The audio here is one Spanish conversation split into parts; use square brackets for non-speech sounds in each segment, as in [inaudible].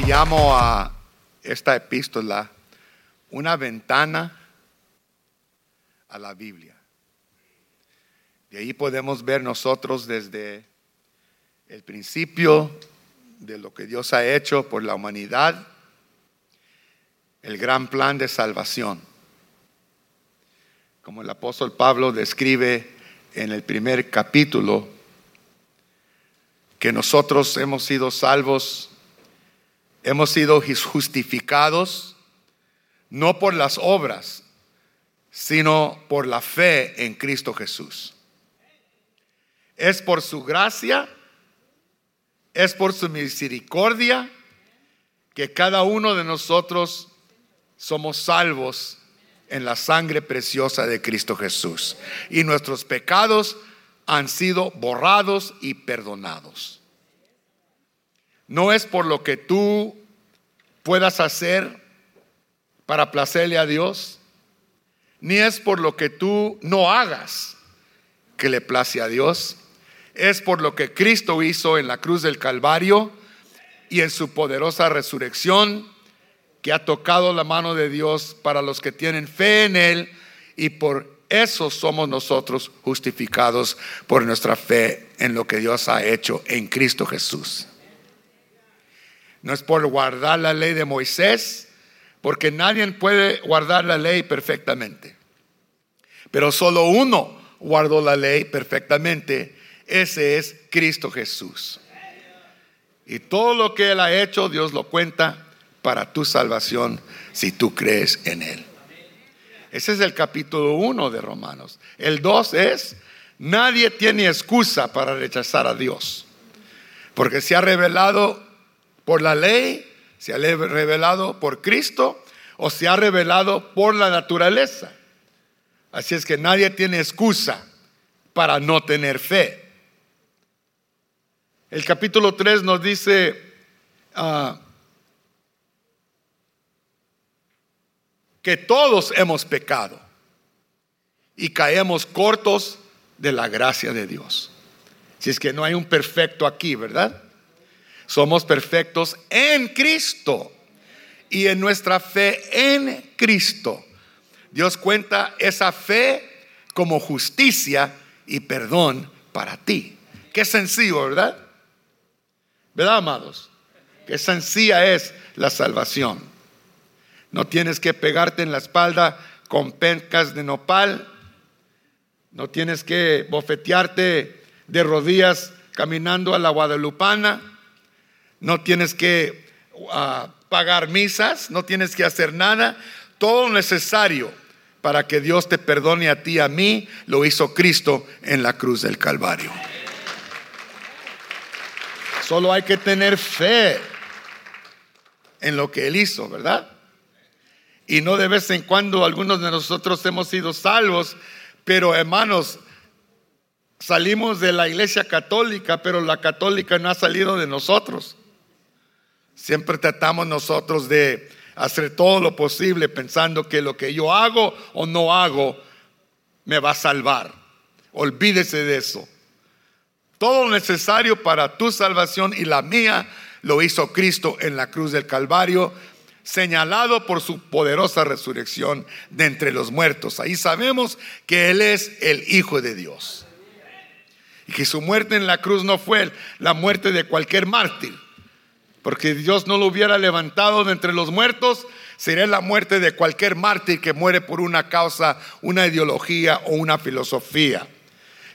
llamo a esta epístola una ventana a la Biblia. De ahí podemos ver nosotros desde el principio de lo que Dios ha hecho por la humanidad, el gran plan de salvación. Como el apóstol Pablo describe en el primer capítulo, que nosotros hemos sido salvos, hemos sido justificados, no por las obras, sino por la fe en Cristo Jesús. Es por su gracia, es por su misericordia que cada uno de nosotros somos salvos en la sangre preciosa de Cristo Jesús. Y nuestros pecados han sido borrados y perdonados. No es por lo que tú puedas hacer para placerle a Dios, ni es por lo que tú no hagas que le place a Dios, es por lo que Cristo hizo en la cruz del Calvario y en su poderosa resurrección, que ha tocado la mano de Dios para los que tienen fe en Él y por eso somos nosotros justificados por nuestra fe en lo que Dios ha hecho en Cristo Jesús. No es por guardar la ley de Moisés, porque nadie puede guardar la ley perfectamente. Pero solo uno guardó la ley perfectamente. Ese es Cristo Jesús. Y todo lo que Él ha hecho, Dios lo cuenta para tu salvación si tú crees en Él. Ese es el capítulo 1 de Romanos. El 2 es, nadie tiene excusa para rechazar a Dios. Porque se ha revelado por la ley, se ha revelado por Cristo o se ha revelado por la naturaleza. Así es que nadie tiene excusa para no tener fe. El capítulo 3 nos dice, ah, que todos hemos pecado y caemos cortos de la gracia de Dios. Si es que no hay un perfecto aquí, ¿verdad? Somos perfectos en Cristo y en nuestra fe en Cristo. Dios cuenta esa fe como justicia y perdón para ti. Qué sencillo, ¿verdad? ¿Verdad, amados? Qué sencilla es la salvación. No tienes que pegarte en la espalda con pencas de nopal. No tienes que bofetearte de rodillas caminando a la guadalupana. No tienes que ah, pagar misas. No tienes que hacer nada. Todo necesario para que Dios te perdone a ti y a mí lo hizo Cristo en la cruz del Calvario. Solo hay que tener fe en lo que Él hizo, ¿verdad? Y no de vez en cuando algunos de nosotros hemos sido salvos, pero hermanos, salimos de la iglesia católica, pero la católica no ha salido de nosotros. Siempre tratamos nosotros de hacer todo lo posible pensando que lo que yo hago o no hago me va a salvar. Olvídese de eso. Todo lo necesario para tu salvación y la mía lo hizo Cristo en la cruz del Calvario señalado por su poderosa resurrección de entre los muertos. Ahí sabemos que Él es el Hijo de Dios. Y que su muerte en la cruz no fue la muerte de cualquier mártir. Porque Dios no lo hubiera levantado de entre los muertos, sería la muerte de cualquier mártir que muere por una causa, una ideología o una filosofía.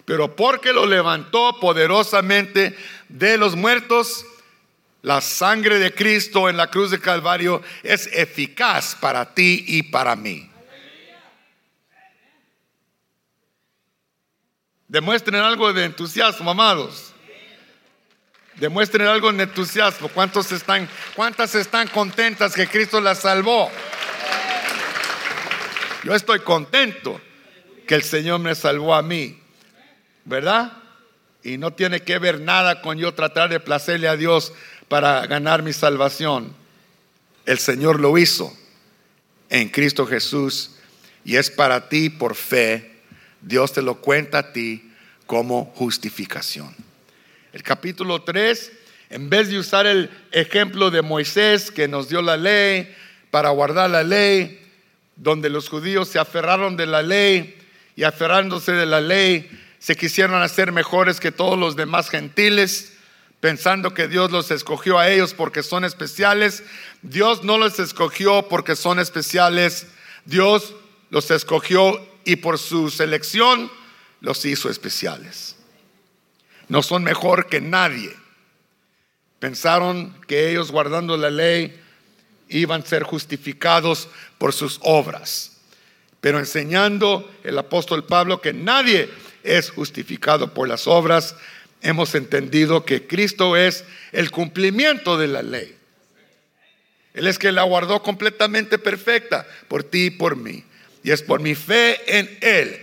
Pero porque lo levantó poderosamente de los muertos, la sangre de Cristo en la cruz de Calvario es eficaz para ti y para mí. Demuestren algo de entusiasmo, amados. Demuestren algo de entusiasmo. ¿Cuántos están, ¿Cuántas están contentas que Cristo las salvó? Yo estoy contento que el Señor me salvó a mí, ¿verdad? Y no tiene que ver nada con yo tratar de placerle a Dios para ganar mi salvación. El Señor lo hizo en Cristo Jesús y es para ti por fe. Dios te lo cuenta a ti como justificación. El capítulo 3 En vez de usar el ejemplo de Moisés que nos dio la ley para guardar la ley, donde los judíos se aferraron de la ley y aferrándose de la ley se quisieron hacer mejores que todos los demás gentiles, pensando que Dios los escogió a ellos porque son especiales. Dios no los escogió porque son especiales, Dios los escogió y por su selección los hizo especiales. No son mejor que nadie. Pensaron que ellos guardando la ley iban a ser justificados por sus obras. Pero enseñando el apóstol Pablo que nadie es justificado por las obras, hemos entendido que Cristo es el cumplimiento de la ley. Él es que la guardó completamente perfecta por ti y por mí. Y es por mi fe en Él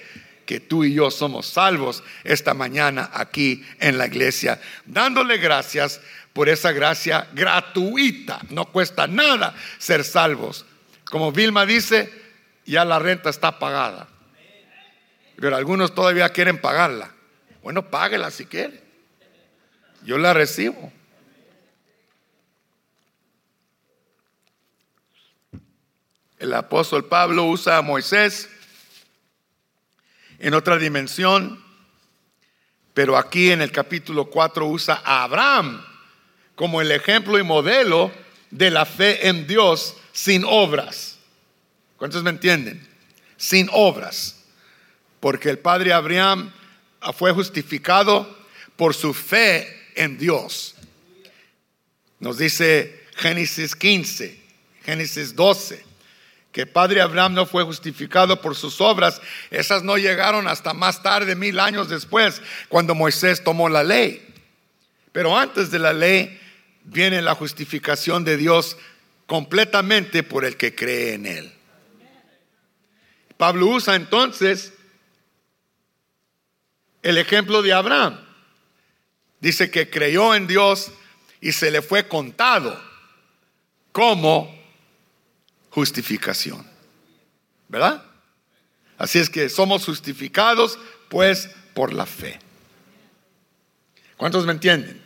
que tú y yo somos salvos esta mañana aquí en la iglesia, dándole gracias por esa gracia gratuita. No cuesta nada ser salvos. Como Vilma dice, ya la renta está pagada. Pero algunos todavía quieren pagarla. Bueno, páguela si quiere. Yo la recibo. El apóstol Pablo usa a Moisés en otra dimensión, pero aquí en el capítulo 4 usa a Abraham como el ejemplo y modelo de la fe en Dios sin obras. ¿Cuántos me entienden? Sin obras. Porque el padre Abraham fue justificado por su fe en Dios. Nos dice Génesis 15, Génesis 12 que padre Abraham no fue justificado por sus obras, esas no llegaron hasta más tarde, mil años después, cuando Moisés tomó la ley. Pero antes de la ley viene la justificación de Dios completamente por el que cree en Él. Pablo usa entonces el ejemplo de Abraham. Dice que creyó en Dios y se le fue contado como justificación. ¿Verdad? Así es que somos justificados pues por la fe. ¿Cuántos me entienden?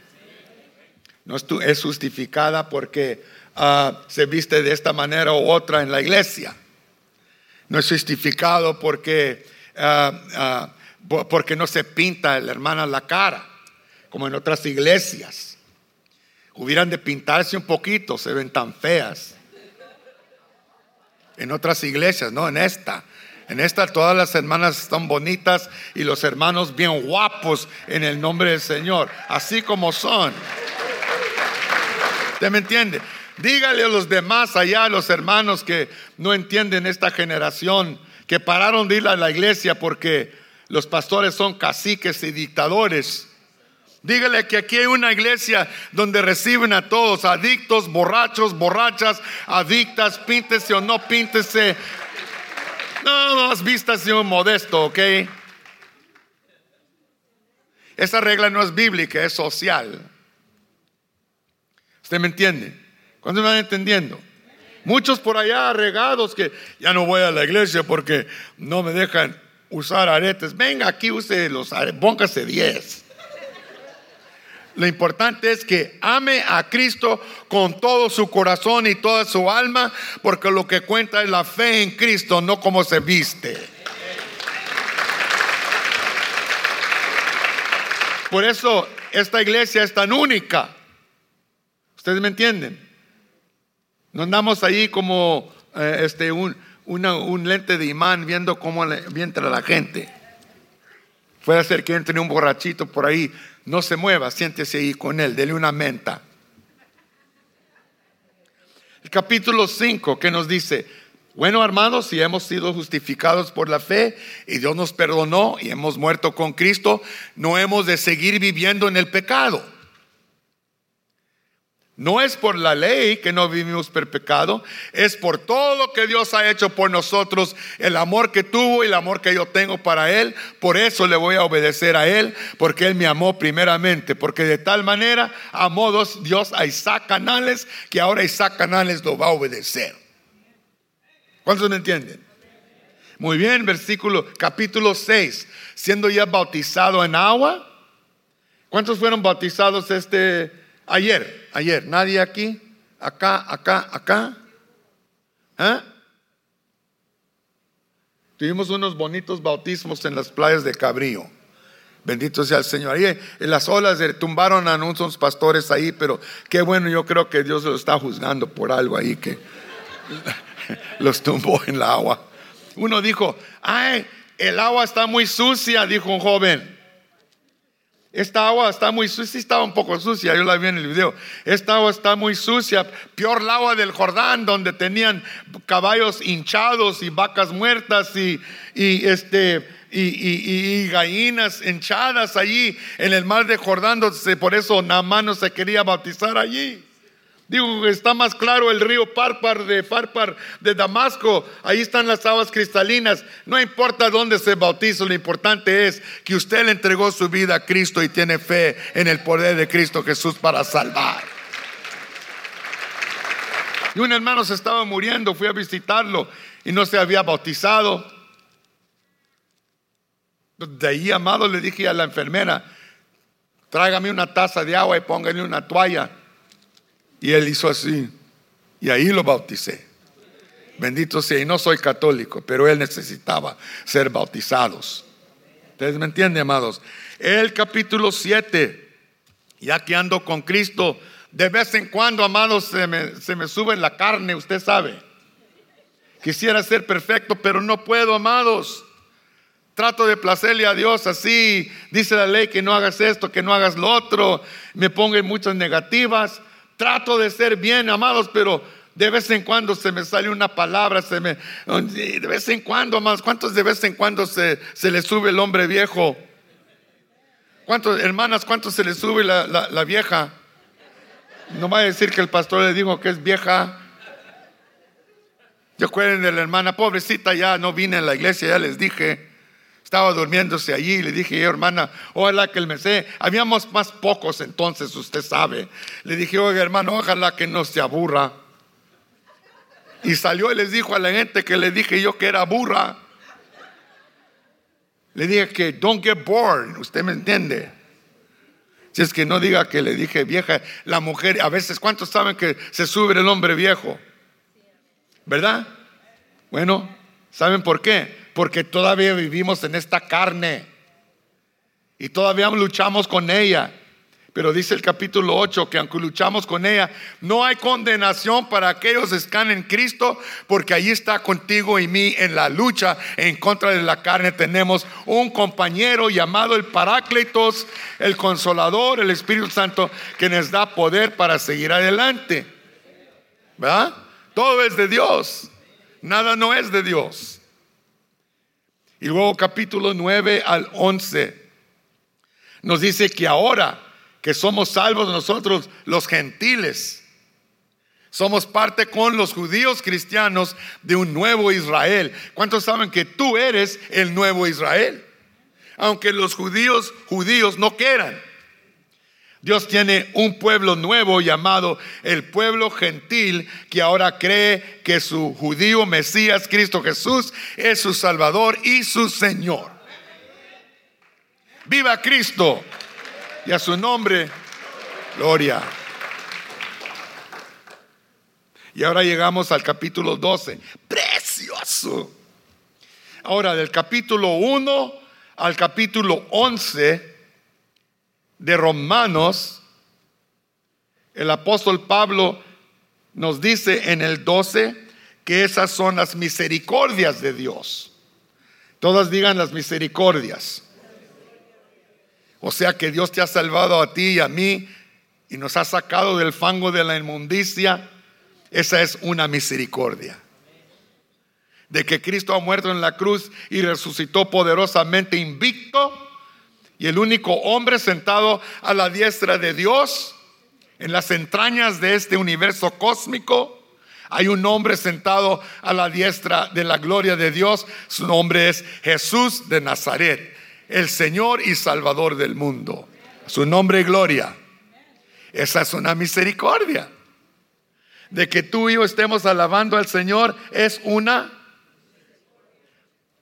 No es justificada porque ah, se viste de esta manera u otra en la iglesia. No es justificado porque, ah, ah, porque no se pinta la hermana la cara, como en otras iglesias. Hubieran de pintarse un poquito, se ven tan feas en otras iglesias, no en esta. En esta todas las hermanas están bonitas y los hermanos bien guapos en el nombre del Señor, así como son. ¿Usted me entiende? Dígale a los demás allá, a los hermanos que no entienden esta generación, que pararon de ir a la iglesia porque los pastores son caciques y dictadores Dígale que aquí hay una iglesia donde reciben a todos, adictos, borrachos, borrachas, adictas, píntese o no píntese. No, más vistas un modesto, ¿ok? Esa regla no es bíblica, es social. ¿Usted me entiende? ¿Cuándo me van entendiendo? Muchos por allá regados que ya no voy a la iglesia porque no me dejan usar aretes. Venga aquí, use los aretes, póngase 10. Lo importante es que ame a Cristo con todo su corazón y toda su alma, porque lo que cuenta es la fe en Cristo, no como se viste. Por eso esta iglesia es tan única. ¿Ustedes me entienden? No andamos ahí como eh, este, un, un, lente de imán viendo cómo le, entra la gente. Puede ser que entre un borrachito por ahí no se mueva, siéntese ahí con él, dele una menta. El capítulo 5 que nos dice, bueno hermanos, si hemos sido justificados por la fe y Dios nos perdonó y hemos muerto con Cristo, no hemos de seguir viviendo en el pecado. No es por la ley que no vivimos por pecado, es por todo lo que Dios ha hecho por nosotros, el amor que tuvo y el amor que yo tengo para Él. Por eso le voy a obedecer a Él, porque Él me amó primeramente, porque de tal manera amó Dios a Isaac Canales, que ahora Isaac Canales lo va a obedecer. ¿Cuántos me entienden? Muy bien, versículo capítulo 6, siendo ya bautizado en agua. ¿Cuántos fueron bautizados este Ayer, ayer, nadie aquí, acá, acá, acá. ¿Eh? Tuvimos unos bonitos bautismos en las playas de Cabrillo. Bendito sea el Señor. Ahí en las olas tumbaron a unos pastores ahí, pero qué bueno, yo creo que Dios lo está juzgando por algo ahí que [laughs] los tumbó en la agua. Uno dijo, ay, el agua está muy sucia, dijo un joven. Esta agua está muy sucia, estaba un poco sucia, yo la vi en el video. Esta agua está muy sucia, peor el agua del Jordán, donde tenían caballos hinchados y vacas muertas y, y este, y, gallinas hinchadas allí en el mar de Jordán, por eso Namán no se quería bautizar allí. Digo, está más claro el río Parpar de de Damasco. Ahí están las aguas cristalinas. No importa dónde se bautiza, lo importante es que usted le entregó su vida a Cristo y tiene fe en el poder de Cristo Jesús para salvar. Y un hermano se estaba muriendo, fui a visitarlo y no se había bautizado. De ahí, amado, le dije a la enfermera, tráigame una taza de agua y póngale una toalla. Y él hizo así. Y ahí lo bauticé. Bendito sea. Y no soy católico, pero él necesitaba ser bautizados. ¿Ustedes me entienden, amados? El capítulo 7, ya que ando con Cristo, de vez en cuando, amados, se me, se me sube la carne, usted sabe. Quisiera ser perfecto, pero no puedo, amados. Trato de placerle a Dios así. Dice la ley que no hagas esto, que no hagas lo otro. Me pongo en muchas negativas. Trato de ser bien, amados, pero de vez en cuando se me sale una palabra, se me, de vez en cuando, amados, ¿cuántos de vez en cuando se, se le sube el hombre viejo? ¿Cuántos, hermanas, cuántos se le sube la, la vieja? No va a decir que el pastor le dijo que es vieja. Yo acuerden de la hermana, pobrecita, ya no vine a la iglesia, ya les dije estaba durmiéndose allí. Le dije, hermana, ojalá que el mesé, habíamos más pocos entonces, usted sabe. Le dije, oiga, hermano, ojalá que no se aburra. Y salió y les dijo a la gente que le dije yo que era burra. Le dije que don't get bored, usted me entiende. Si es que no diga que le dije vieja, la mujer, a veces, ¿cuántos saben que se sube el hombre viejo? ¿Verdad? Bueno, ¿saben por qué? Porque todavía vivimos en esta carne y todavía luchamos con ella. Pero dice el capítulo 8 que aunque luchamos con ella, no hay condenación para aquellos que están en Cristo, porque ahí está contigo y mí en la lucha en contra de la carne. Tenemos un compañero llamado el Paráclitos, el Consolador, el Espíritu Santo, que nos da poder para seguir adelante. ¿Verdad? Todo es de Dios, nada no es de Dios. Y luego capítulo 9 al 11 nos dice que ahora que somos salvos nosotros los gentiles, somos parte con los judíos cristianos de un nuevo Israel. ¿Cuántos saben que tú eres el nuevo Israel? Aunque los judíos judíos no quieran. Dios tiene un pueblo nuevo llamado el pueblo gentil que ahora cree que su judío Mesías, Cristo Jesús, es su Salvador y su Señor. Viva Cristo y a su nombre, gloria. Y ahora llegamos al capítulo 12. Precioso. Ahora, del capítulo 1 al capítulo 11 de Romanos, el apóstol Pablo nos dice en el 12 que esas son las misericordias de Dios. Todas digan las misericordias. O sea que Dios te ha salvado a ti y a mí y nos ha sacado del fango de la inmundicia. Esa es una misericordia. De que Cristo ha muerto en la cruz y resucitó poderosamente invicto y el único hombre sentado a la diestra de Dios en las entrañas de este universo cósmico. Hay un hombre sentado a la diestra de la gloria de Dios. Su nombre es Jesús de Nazaret, el Señor y Salvador del mundo. Su nombre y gloria. Esa es una misericordia. De que tú y yo estemos alabando al Señor es una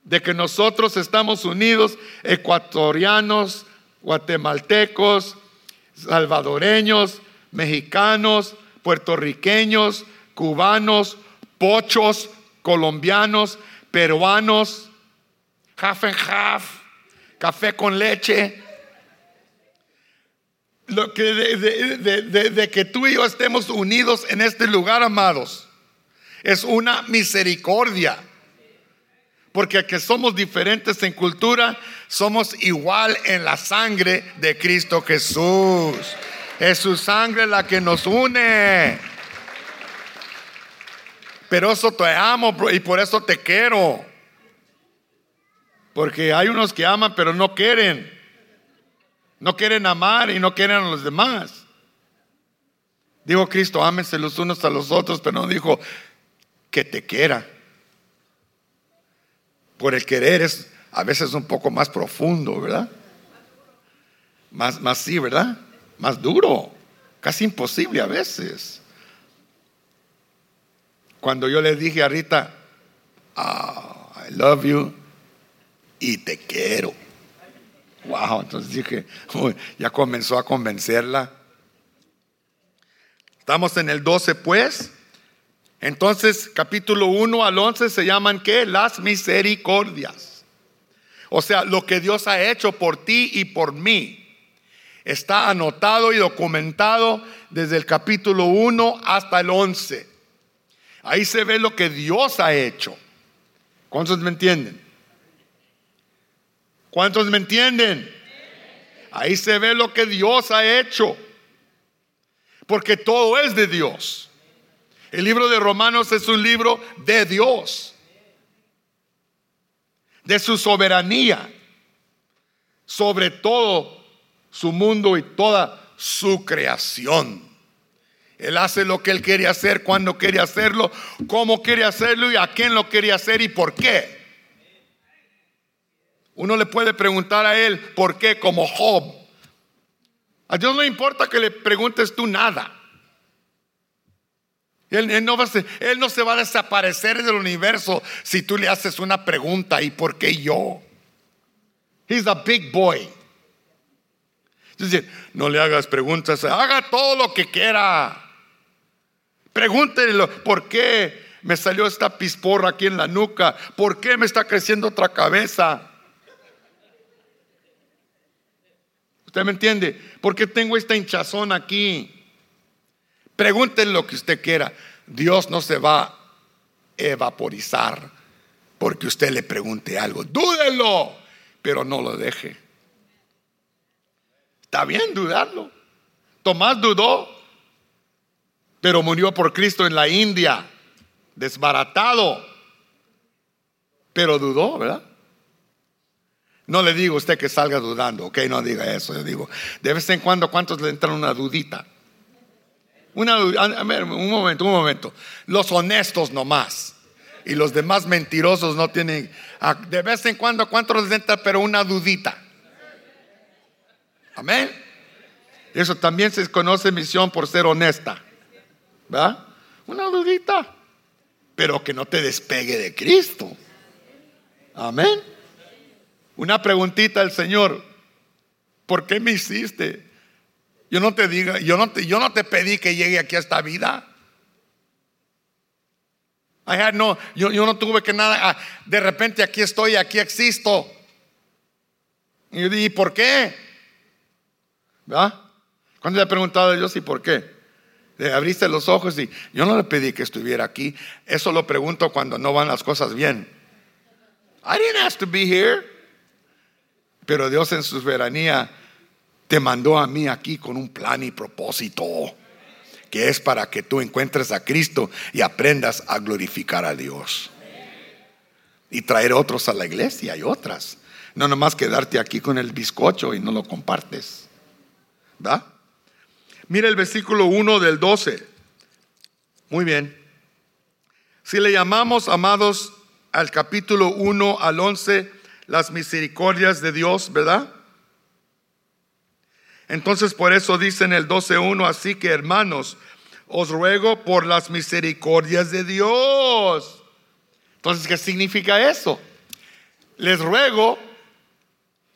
de que nosotros estamos unidos, ecuatorianos, guatemaltecos, salvadoreños, mexicanos, puertorriqueños, cubanos, pochos, colombianos, peruanos, half and half, café con leche. Lo que de, que tú y yo estemos unidos en este lugar, amados, es una misericordia. Porque que somos diferentes en cultura, somos igual en la sangre de Cristo Jesús. Es su sangre la que nos une. Pero eso te amo y por eso te quiero. Porque hay unos que aman pero no quieren. No quieren amar y no quieren a los demás. Dijo Cristo, ámense los unos a los otros, pero no dijo que te quiera. Por el querer es a veces un poco más profundo, ¿verdad? Más, más sí, ¿verdad? Más duro, casi imposible a veces. Cuando yo le dije a Rita, oh, I love you, y te quiero. Wow, entonces dije, ya comenzó a convencerla. Estamos en el 12 pues. Entonces, capítulo 1 al 11 se llaman qué? Las misericordias. O sea, lo que Dios ha hecho por ti y por mí. Está anotado y documentado desde el capítulo 1 hasta el 11. Ahí se ve lo que Dios ha hecho. ¿Cuántos me entienden? ¿Cuántos me entienden? Ahí se ve lo que Dios ha hecho. Porque todo es de Dios. El libro de Romanos es un libro de Dios. De su soberanía. Sobre todo su mundo y toda su creación. Él hace lo que él quiere hacer, cuando quiere hacerlo, cómo quiere hacerlo y a quién lo quiere hacer y por qué. Uno le puede preguntar a él por qué, como Job. A Dios no importa que le preguntes tú nada. Él, no va él no se va a desaparecer del universo si tú le haces una pregunta y por qué yo. He's a big boy. Es decir, no le hagas preguntas, haga todo lo que quiera. Pregúntele por qué me salió esta pisporra aquí en la nuca, por qué me está creciendo otra cabeza. ¿Usted me entiende? ¿Por qué tengo esta hinchazón aquí? Pregúntele lo que usted quiera. Dios no se va a evaporizar porque usted le pregunte algo. Dúdelo, pero no lo deje. Está bien dudarlo. Tomás dudó, pero murió por Cristo en la India, desbaratado. Pero dudó, ¿verdad? No le digo a usted que salga dudando, ok, no diga eso. Yo digo, de vez en cuando, ¿cuántos le entran una dudita? Una un momento, un momento. Los honestos nomás. Y los demás mentirosos no tienen. De vez en cuando, ¿cuántos les entra, pero una dudita? Amén. Eso también se conoce misión por ser honesta. ¿Verdad? Una dudita. Pero que no te despegue de Cristo. Amén. Una preguntita al Señor, ¿por qué me hiciste? Yo no te diga, yo no te, yo no te pedí que llegue aquí a esta vida. no, yo, yo, no tuve que nada, ah, de repente aquí estoy, aquí existo. Y yo dije, ¿por qué? ¿Verdad? Cuando le he preguntado a Dios, ¿y por qué? Le abriste los ojos y yo no le pedí que estuviera aquí. Eso lo pregunto cuando no van las cosas bien. I didn't ask to be here. Pero Dios en su soberanía te mandó a mí aquí con un plan y propósito, que es para que tú encuentres a Cristo y aprendas a glorificar a Dios. Y traer otros a la iglesia y otras. No nomás quedarte aquí con el bizcocho y no lo compartes. ¿Va? Mira el versículo 1 del 12. Muy bien. Si le llamamos, amados, al capítulo 1 al 11, las misericordias de Dios, ¿verdad? Entonces por eso dice en el 12.1, así que hermanos, os ruego por las misericordias de Dios. Entonces, ¿qué significa eso? Les ruego,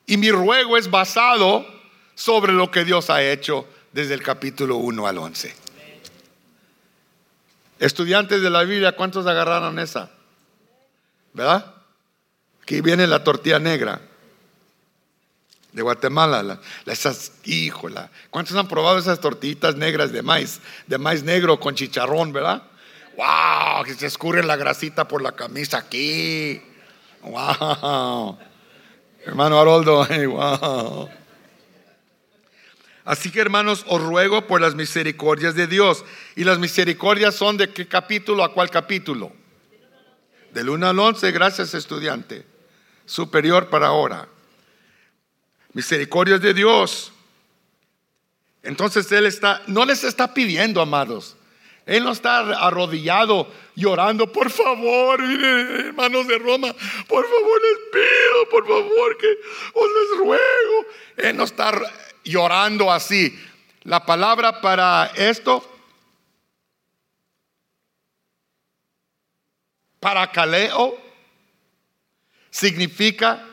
y mi ruego es basado sobre lo que Dios ha hecho desde el capítulo 1 al 11. Estudiantes de la Biblia, ¿cuántos agarraron esa? ¿Verdad? Aquí viene la tortilla negra de Guatemala. La, esas, híjola. ¿Cuántos han probado esas tortillitas negras de maíz? De maíz negro con chicharrón, ¿verdad? ¡Wow! Que se escurre la grasita por la camisa aquí. ¡Wow! Hermano Haroldo, [laughs] ¡wow! Así que hermanos, os ruego por las misericordias de Dios. ¿Y las misericordias son de qué capítulo a cuál capítulo? Del 1 al 11, gracias estudiante. Superior para ahora misericordias de Dios. Entonces Él está, no les está pidiendo, amados. Él no está arrodillado llorando, por favor, hermanos de Roma, por favor les pido, por favor que os les ruego. Él no está llorando así. La palabra para esto, para caleo, significa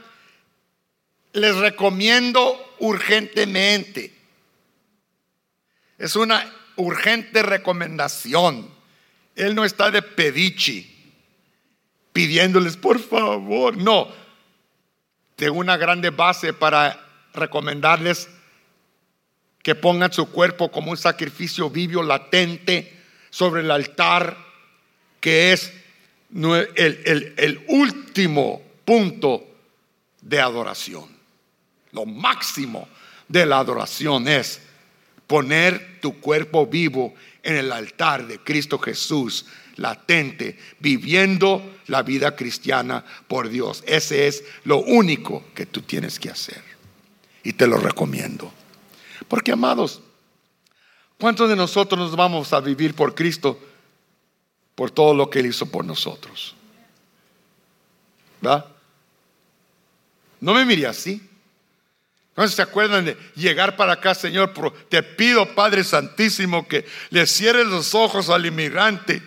les recomiendo urgentemente. Es una urgente recomendación. Él no está de pedichi pidiéndoles, por favor. No, tengo una grande base para recomendarles que pongan su cuerpo como un sacrificio vivo latente sobre el altar, que es el, el último punto de adoración. Lo máximo de la adoración es poner tu cuerpo vivo en el altar de Cristo Jesús, latente, viviendo la vida cristiana por Dios. Ese es lo único que tú tienes que hacer. Y te lo recomiendo. Porque, amados, ¿cuántos de nosotros nos vamos a vivir por Cristo por todo lo que Él hizo por nosotros? ¿Va? No me mire así. ¿No se acuerdan de llegar para acá, Señor? Te pido, Padre Santísimo, que le cierres los ojos al inmigrante.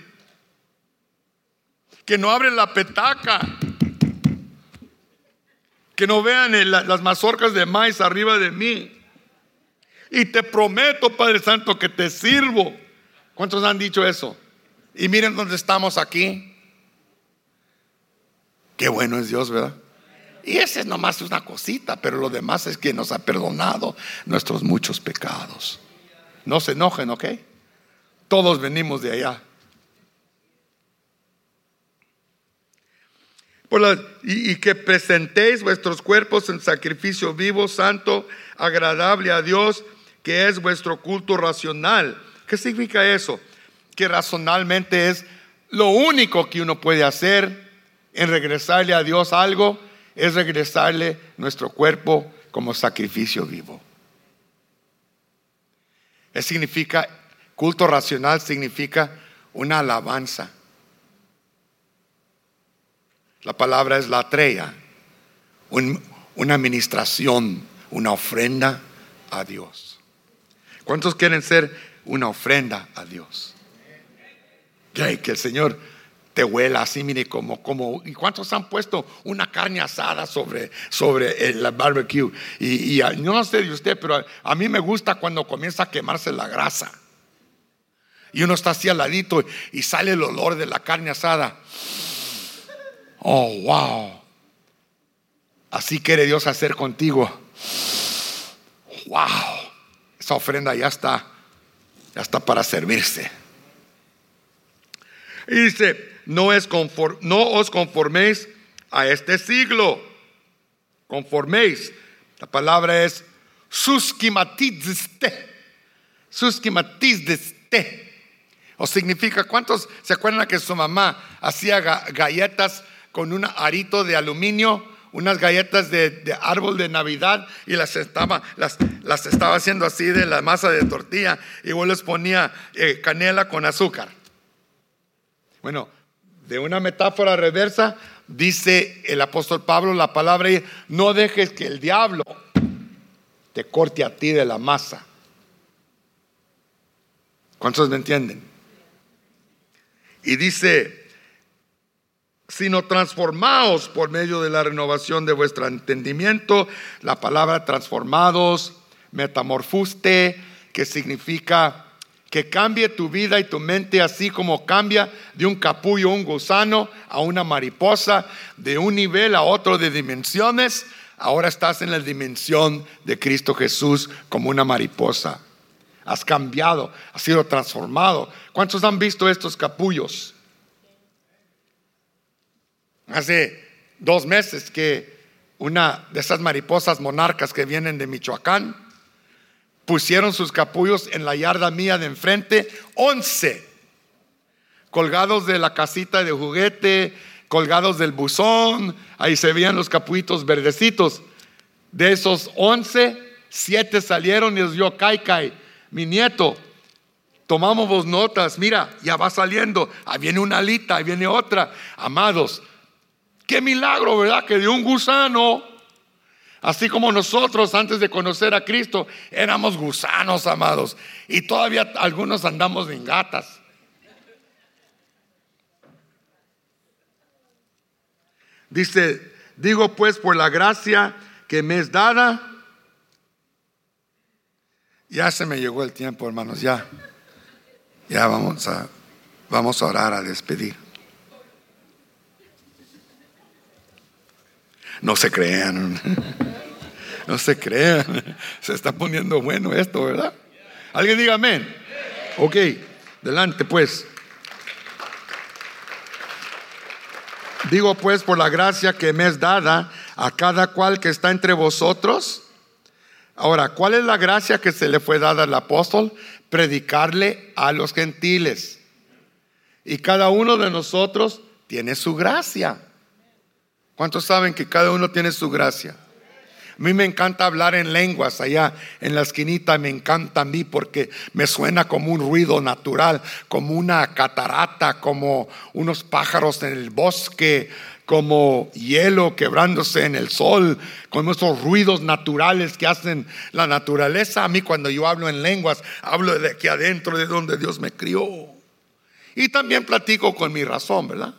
Que no abren la petaca. Que no vean las mazorcas de maíz arriba de mí. Y te prometo, Padre Santo, que te sirvo. ¿Cuántos han dicho eso? Y miren dónde estamos aquí. Qué bueno es Dios, ¿verdad? Y ese es nomás una cosita, pero lo demás es que nos ha perdonado nuestros muchos pecados. No se enojen, ¿ok? Todos venimos de allá. y, y, que presentéis vuestros cuerpos en sacrificio vivo, santo, agradable a Dios, que es vuestro culto racional. ¿Qué significa eso? Que racionalmente es lo único que uno puede hacer en regresarle a Dios algo es regresarle nuestro cuerpo como sacrificio vivo. Es significa, culto racional significa una alabanza. La palabra es la treya, una administración, una ofrenda a Dios. ¿Cuántos quieren ser una ofrenda a Dios? Que el Señor te huela así, mire, como, como, ¿y cuántos han puesto una carne asada sobre, sobre el barbecue? Y, y no sé de usted, pero a, mí me gusta cuando comienza a quemarse la grasa. Y uno está así al ladito y sale el olor de la carne asada. Oh, wow. Así quiere Dios hacer contigo. Wow. Esa ofrenda ya está, ya está para servirse. Y dice, no, es no os conforméis a este siglo. Conforméis. La palabra es susquimatizte. Susquimatizte. O significa, ¿cuántos se acuerdan que su mamá hacía galletas con un arito de aluminio? unas galletas de, árbol de Navidad y las estaba, haciendo así de la masa de tortilla y luego les ponía eh, canela con azúcar. Bueno, de una metáfora reversa, dice el apóstol Pablo la palabra, no dejes que el diablo te corte a ti de la masa. ¿Cuántos me entienden? Y dice, sino transformaos por medio de la renovación de vuestro entendimiento, la palabra transformados, metamorfuste, que significa que cambie tu vida y tu mente así como cambia de un capullo, un gusano, a una mariposa, de un nivel a otro de dimensiones. Ahora estás en la dimensión de Cristo Jesús como una mariposa. Has cambiado, has sido transformado. ¿Cuántos han visto estos capullos? Hace dos meses que una de esas mariposas monarcas que vienen de Michoacán pusieron sus capullos en la yarda mía de enfrente, once, colgados de la casita de juguete, colgados del buzón, ahí se veían los capullitos verdecitos. De esos once, siete salieron y les dio Kai Kai, mi nieto. Tomamos vos notas, mira, ya va saliendo, ahí viene una alita, ahí viene otra. Amados, qué milagro, ¿verdad? Que de un gusano Así como nosotros antes de conocer a Cristo éramos gusanos, amados, y todavía algunos andamos en gatas. Dice, digo pues por la gracia que me es dada, ya se me llegó el tiempo, hermanos, ya. Ya vamos a vamos a orar a despedir. No se crean. No se crean. Se está poniendo bueno esto, ¿verdad? Alguien diga amén. Ok, delante pues. Digo pues por la gracia que me es dada a cada cual que está entre vosotros. Ahora, ¿cuál es la gracia que se le fue dada al apóstol? Predicarle a los gentiles. Y cada uno de nosotros tiene su gracia. ¿Cuántos saben que cada uno tiene su gracia? A mí me encanta hablar en lenguas allá en la esquinita, me encanta a mí porque me suena como un ruido natural, como una catarata, como unos pájaros en el bosque, como hielo quebrándose en el sol, como esos ruidos naturales que hacen la naturaleza. A mí cuando yo hablo en lenguas, hablo de aquí adentro, de donde Dios me crió. Y también platico con mi razón, ¿verdad?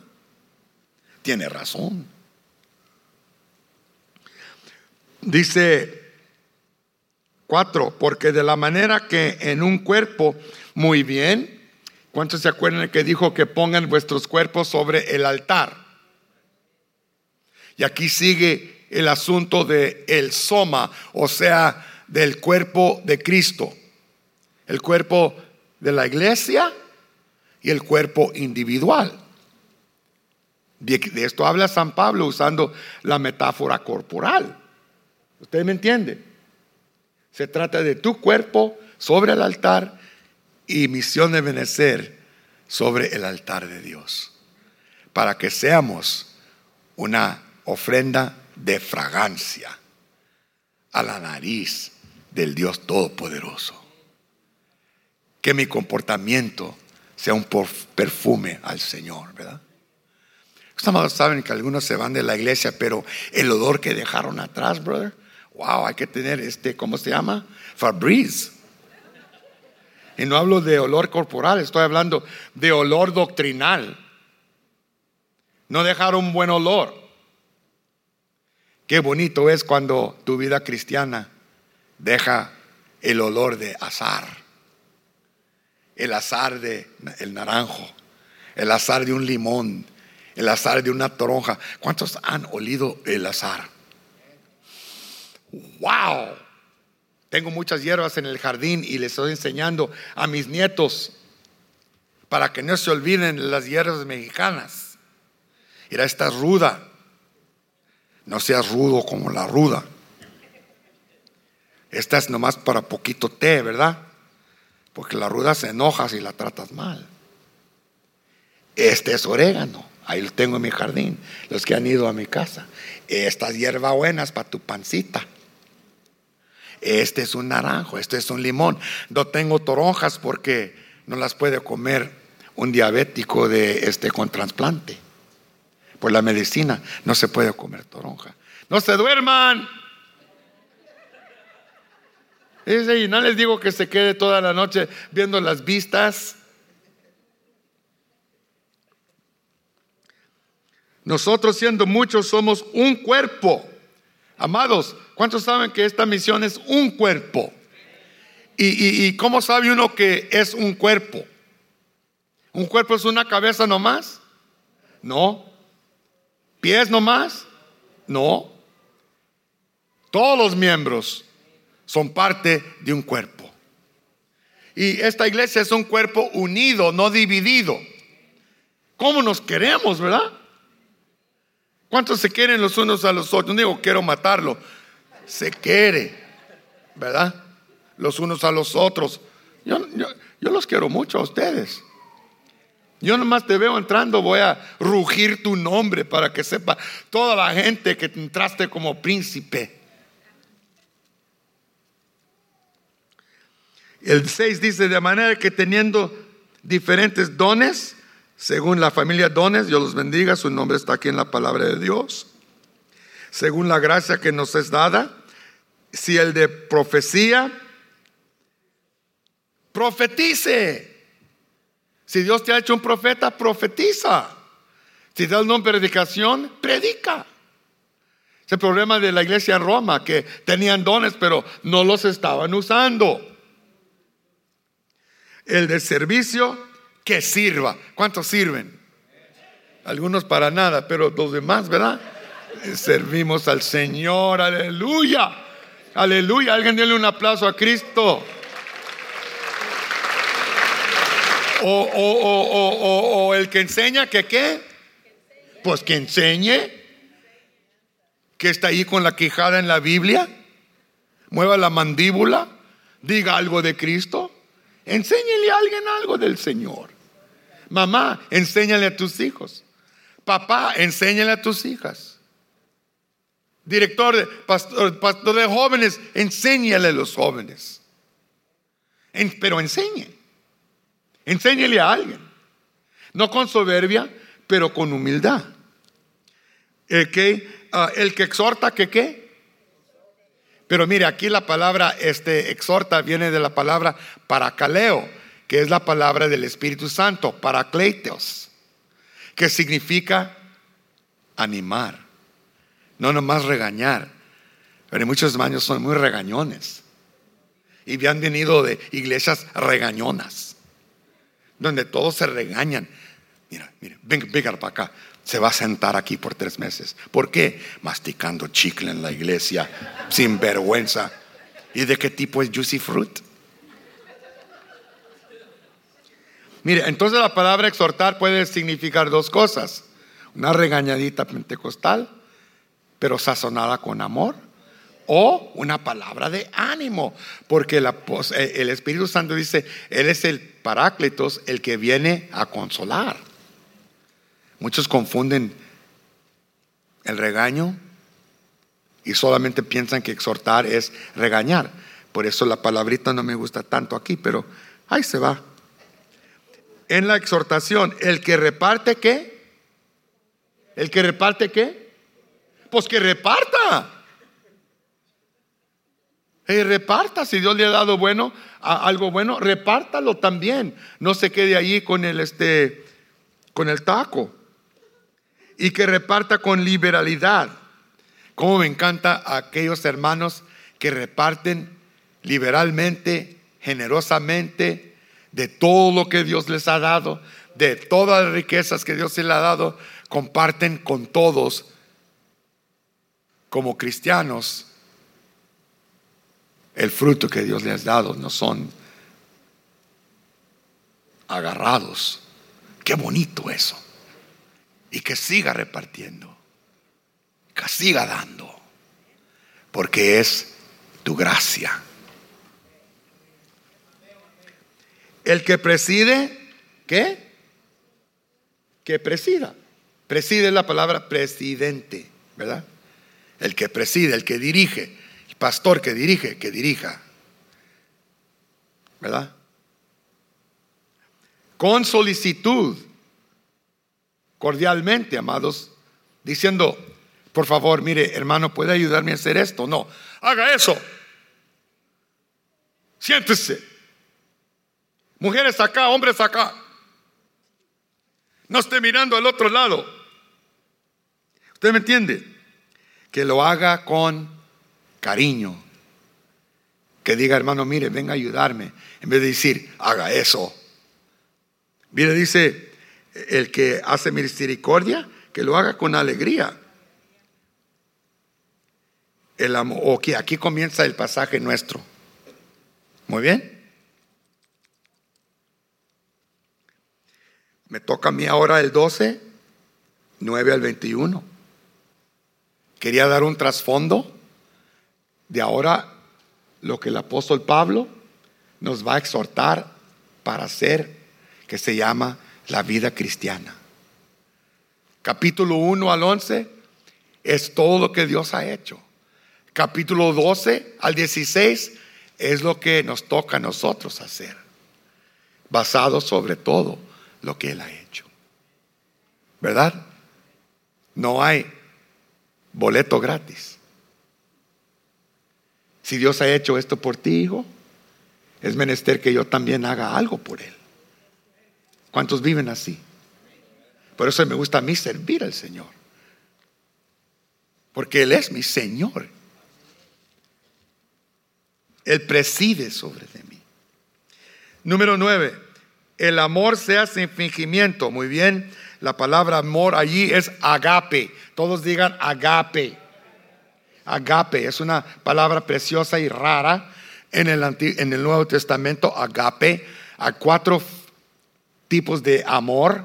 Tiene razón. Dice cuatro, porque de la manera que en un cuerpo, muy bien, ¿cuántos se acuerdan que dijo que pongan vuestros cuerpos sobre el altar? Y aquí sigue el asunto de el soma, o sea, del cuerpo de Cristo, el cuerpo de la iglesia y el cuerpo individual. De esto habla San Pablo usando la metáfora corporal. ¿Usted me entiende? Se trata de tu cuerpo sobre el altar y misión de benecer sobre el altar de Dios. Para que seamos una ofrenda de fragancia a la nariz del Dios Todopoderoso. Que mi comportamiento sea un perfume al Señor, ¿verdad? Ustedes saben que algunos se van de la iglesia, pero el olor que dejaron atrás, brother, wow, hay que tener este, ¿cómo se llama? Fabriz. Y no hablo de olor corporal, estoy hablando de olor doctrinal. No dejar un buen olor. Qué bonito es cuando tu vida cristiana deja el olor de azar. El azar de el naranjo, el azar de un limón, el azar de una toronja. ¿Cuántos han olido el azar? Wow, tengo muchas hierbas en el jardín y les estoy enseñando a mis nietos para que no se olviden las hierbas mexicanas. Mira, esta es ruda. No seas rudo como la ruda. Esta es nomás para poquito té, ¿verdad? Porque la ruda se enoja si la tratas mal. Este es orégano. Ahí lo tengo en mi jardín. Los que han ido a mi casa. Estas hierbas buenas para tu pancita. Este es un naranjo, este es un limón. No tengo toronjas porque no las puede comer un diabético de este con trasplante. Por la medicina no se puede comer toronja. No se duerman. Y no les digo que se quede toda la noche viendo las vistas. Nosotros siendo muchos somos un cuerpo. Amados, ¿Cuántos saben que esta misión es un cuerpo? ¿Y, y, cómo sabe uno que es un cuerpo? ¿Un cuerpo es una cabeza nomás? No. ¿Pies nomás? No. Todos los miembros son parte de un cuerpo. Y esta iglesia es un cuerpo unido, no dividido. ¿Cómo nos queremos, verdad? ¿Cuántos se quieren los unos a los otros? No digo quiero matarlo. Se quiere, ¿verdad? Los unos a los otros. Yo, yo, los quiero mucho a ustedes. Yo nomás te veo entrando, voy a rugir tu nombre para que sepa toda la gente que entraste como príncipe. El 6 dice, de manera que teniendo diferentes dones, según la familia dones, Dios los bendiga, su nombre está aquí en la palabra de Dios, según la gracia que nos es dada, si el de profecía, profetice. Si Dios te ha hecho un profeta, profetiza. Si da el nombre predicación, predica. Es el problema de la iglesia en Roma, que tenían dones, pero no los estaban usando el de servicio que sirva. ¿Cuántos sirven? Algunos para nada, pero los demás, ¿verdad? Servimos al Señor, aleluya. Aleluya, alguien déle un aplauso a Cristo. O, el que enseña que qué? Pues que enseñe. Que está ahí con la quijada en la Biblia. Mueva la mandíbula. Diga algo de Cristo. Enséñale a alguien algo del Señor. Mamá, enséñale a tus hijos. Papá, enséñale a tus hijas. Director, pastor, pastor de jóvenes, enséñale a los jóvenes. pero enseñe. Enséñale a alguien. No con soberbia, pero con humildad. El que, ah, el que exhorta, que qué? Pero mire, aquí la palabra este, exhorta viene de la palabra paracaleo, que es la palabra del Espíritu Santo, paracletos, que significa animar, no nomás regañar. Pero muchos hermanos son muy regañones. Y han venido de iglesias regañonas, donde todos se regañan. Mira, mira, venga, venga para acá se va a sentar aquí por tres meses. ¿Por qué? Masticando chicle en la iglesia, sin vergüenza. ¿Y de qué tipo es juicy fruit? Mire, entonces la palabra exhortar puede significar dos cosas. Una regañadita pentecostal, pero sazonada con amor. O una palabra de ánimo, porque eh, el Espíritu Santo dice, Él es el paráclitos, el que viene a consolar. Muchos confunden el regaño y solamente piensan que exhortar es regañar. Por eso la palabrita no me gusta tanto aquí, pero ahí se va. En la exhortación, el que reparte qué? ¿El que reparte qué? Pues que reparta. Y reparta, si Dios le ha dado bueno, algo bueno, repártalo también. No se quede allí con el este con el taco y que reparta con liberalidad. Como me encanta a aquellos hermanos que reparten liberalmente, generosamente, de todo lo que Dios les ha dado, de todas las riquezas que Dios les ha dado, comparten con todos como cristianos el fruto que Dios les ha dado, no son agarrados. Qué bonito eso y que siga repartiendo, que siga dando, porque es tu gracia. El que preside, ¿qué? Que presida. Preside la palabra presidente, ¿verdad? El que preside, el que dirige, el pastor que dirige, que dirija, ¿verdad? Con solicitud cordialmente, amados, diciendo, por favor, mire, hermano, ¿puede ayudarme a hacer esto? No, haga eso. Siéntese. Mujeres acá, hombres acá. No esté mirando al otro lado. ¿Usted me entiende? Que lo haga con cariño, que diga, hermano, mire, venga a ayudarme, en vez de decir, haga eso. Mire, dice, el que hace misericordia, que lo haga con alegría. El amor, o que aquí comienza el pasaje nuestro. Muy bien. Me toca a mí ahora el 12, 9 al 21. Quería dar un trasfondo de ahora lo que el apóstol Pablo nos va a exhortar para hacer, que se llama la vida cristiana. Capítulo 1 al 11 es todo lo que Dios ha hecho. Capítulo 12 al 16 es lo que nos toca a nosotros hacer, basado sobre todo lo que Él ha hecho. ¿Verdad? No hay boleto gratis. Si Dios ha hecho esto por ti, hijo, es menester que yo también haga algo por Él. ¿Cuántos viven así? Por eso me gusta a mí servir al Señor. Porque Él es mi Señor. Él preside sobre de mí. Número nueve, el amor sea sin fingimiento. Muy bien, la palabra amor allí es agape. Todos digan agape. Agape es una palabra preciosa y rara en el, en el Nuevo Testamento. Agape. Hay cuatro tipos de amor.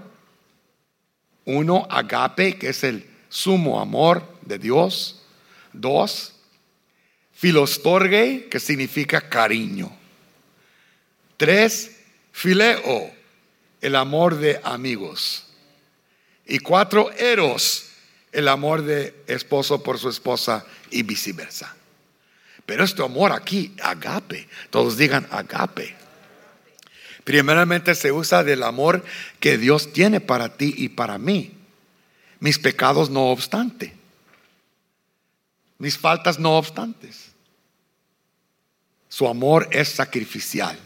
Uno, agape, que es el sumo amor de Dios. Dos, filostorge, que significa cariño. Tres, fileo, el amor de amigos. Y cuatro, eros, el amor de esposo por su esposa y viceversa. Pero este amor aquí, agape, todos digan agape. Primeramente se usa del amor que Dios tiene para ti y para mí. Mis pecados no obstante. Mis faltas no obstantes. Su amor es sacrificial.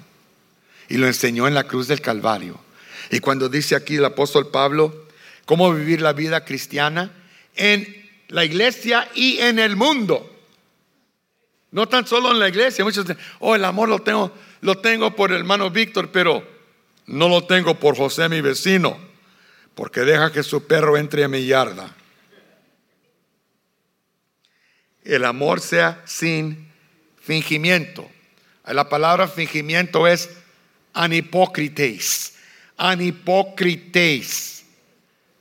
Y lo enseñó en la cruz del Calvario. Y cuando dice aquí el apóstol Pablo, cómo vivir la vida cristiana en la iglesia y en el mundo. No tan solo en la iglesia. Muchos dicen, oh, el amor lo tengo lo tengo por el hermano Víctor, pero no lo tengo por José, mi vecino, porque deja que su perro entre a mi yarda. El amor sea sin fingimiento. La palabra fingimiento es anipócrites. Anipócrites.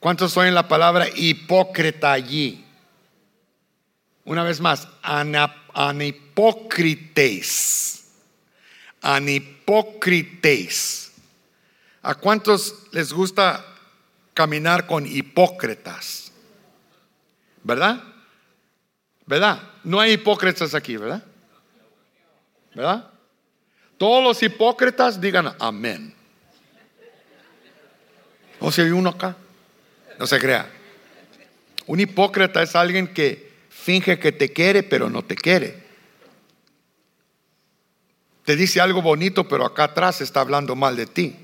¿Cuántos son en la palabra hipócrita allí? Una vez más, anipócrites anipócrites. ¿A cuántos les gusta caminar con hipócritas? ¿Verdad? ¿Verdad? No hay hipócritas aquí, ¿verdad? ¿Verdad? Todos los hipócritas digan amén. O si hay uno acá, no se crea. Un hipócrita es alguien que finge que te quiere, pero no te quiere. Te dice algo bonito, pero acá atrás está hablando mal de ti.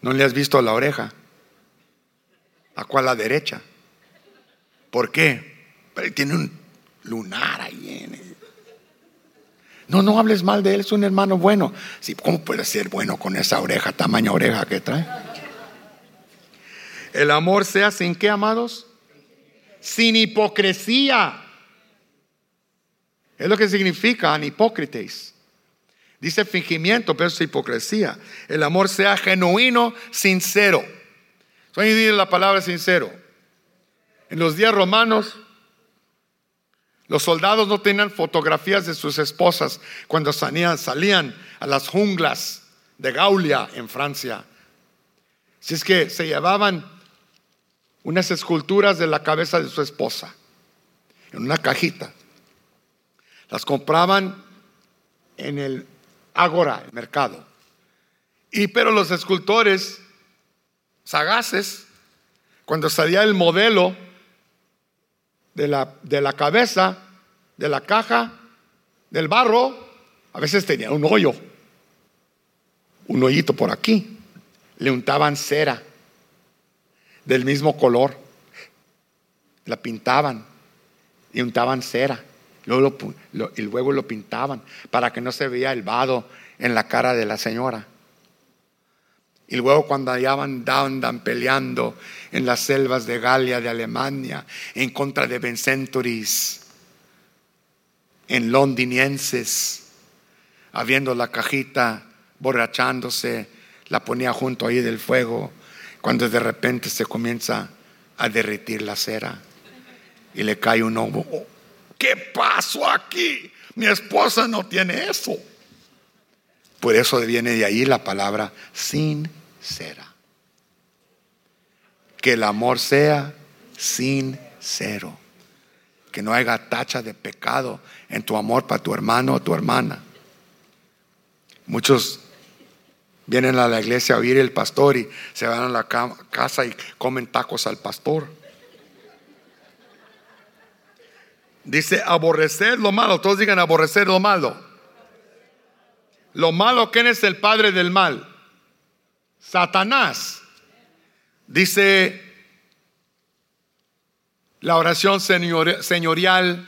¿No le has visto la oreja? ¿A cuál la derecha? ¿Por qué? Pero tiene un lunar ahí en No, no hables mal de él, es un hermano bueno. Sí, ¿Cómo puede ser bueno con esa oreja, tamaña oreja que trae? El amor sea sin qué, amados? Sin hipocresía. Es lo que significa hipócritas. Dice fingimiento, pero es hipocresía. El amor sea genuino, sincero. Soy la palabra sincero. En los días romanos, los soldados no tenían fotografías de sus esposas cuando salían, salían a las junglas de Gaulia en Francia. Si es que se llevaban unas esculturas de la cabeza de su esposa en una cajita. Las compraban en el Ágora, el mercado. Y pero los escultores sagaces, cuando salía el modelo de la, de la cabeza, de la caja, del barro, a veces tenía un hoyo, un hoyito por aquí. Le untaban cera del mismo color, la pintaban y untaban cera y luego lo pintaban para que no se veía el vado en la cara de la señora. Y luego cuando allá andaban peleando en las selvas de Galia, de Alemania, en contra de Vencenturis, en londinienses, habiendo la cajita, borrachándose, la ponía junto ahí del fuego, cuando de repente se comienza a derretir la cera y le cae un ojo. ¿Qué pasó aquí? Mi esposa no tiene eso. Por eso viene de ahí la palabra sincera. Que el amor sea sincero. Que no haya tacha de pecado en tu amor para tu hermano o tu hermana. Muchos vienen a la iglesia a oír el pastor y se van a la casa y comen tacos al pastor. Dice aborrecer lo malo. Todos digan aborrecer lo malo. Lo malo, ¿quién es el padre del mal? Satanás. Dice la oración señorial,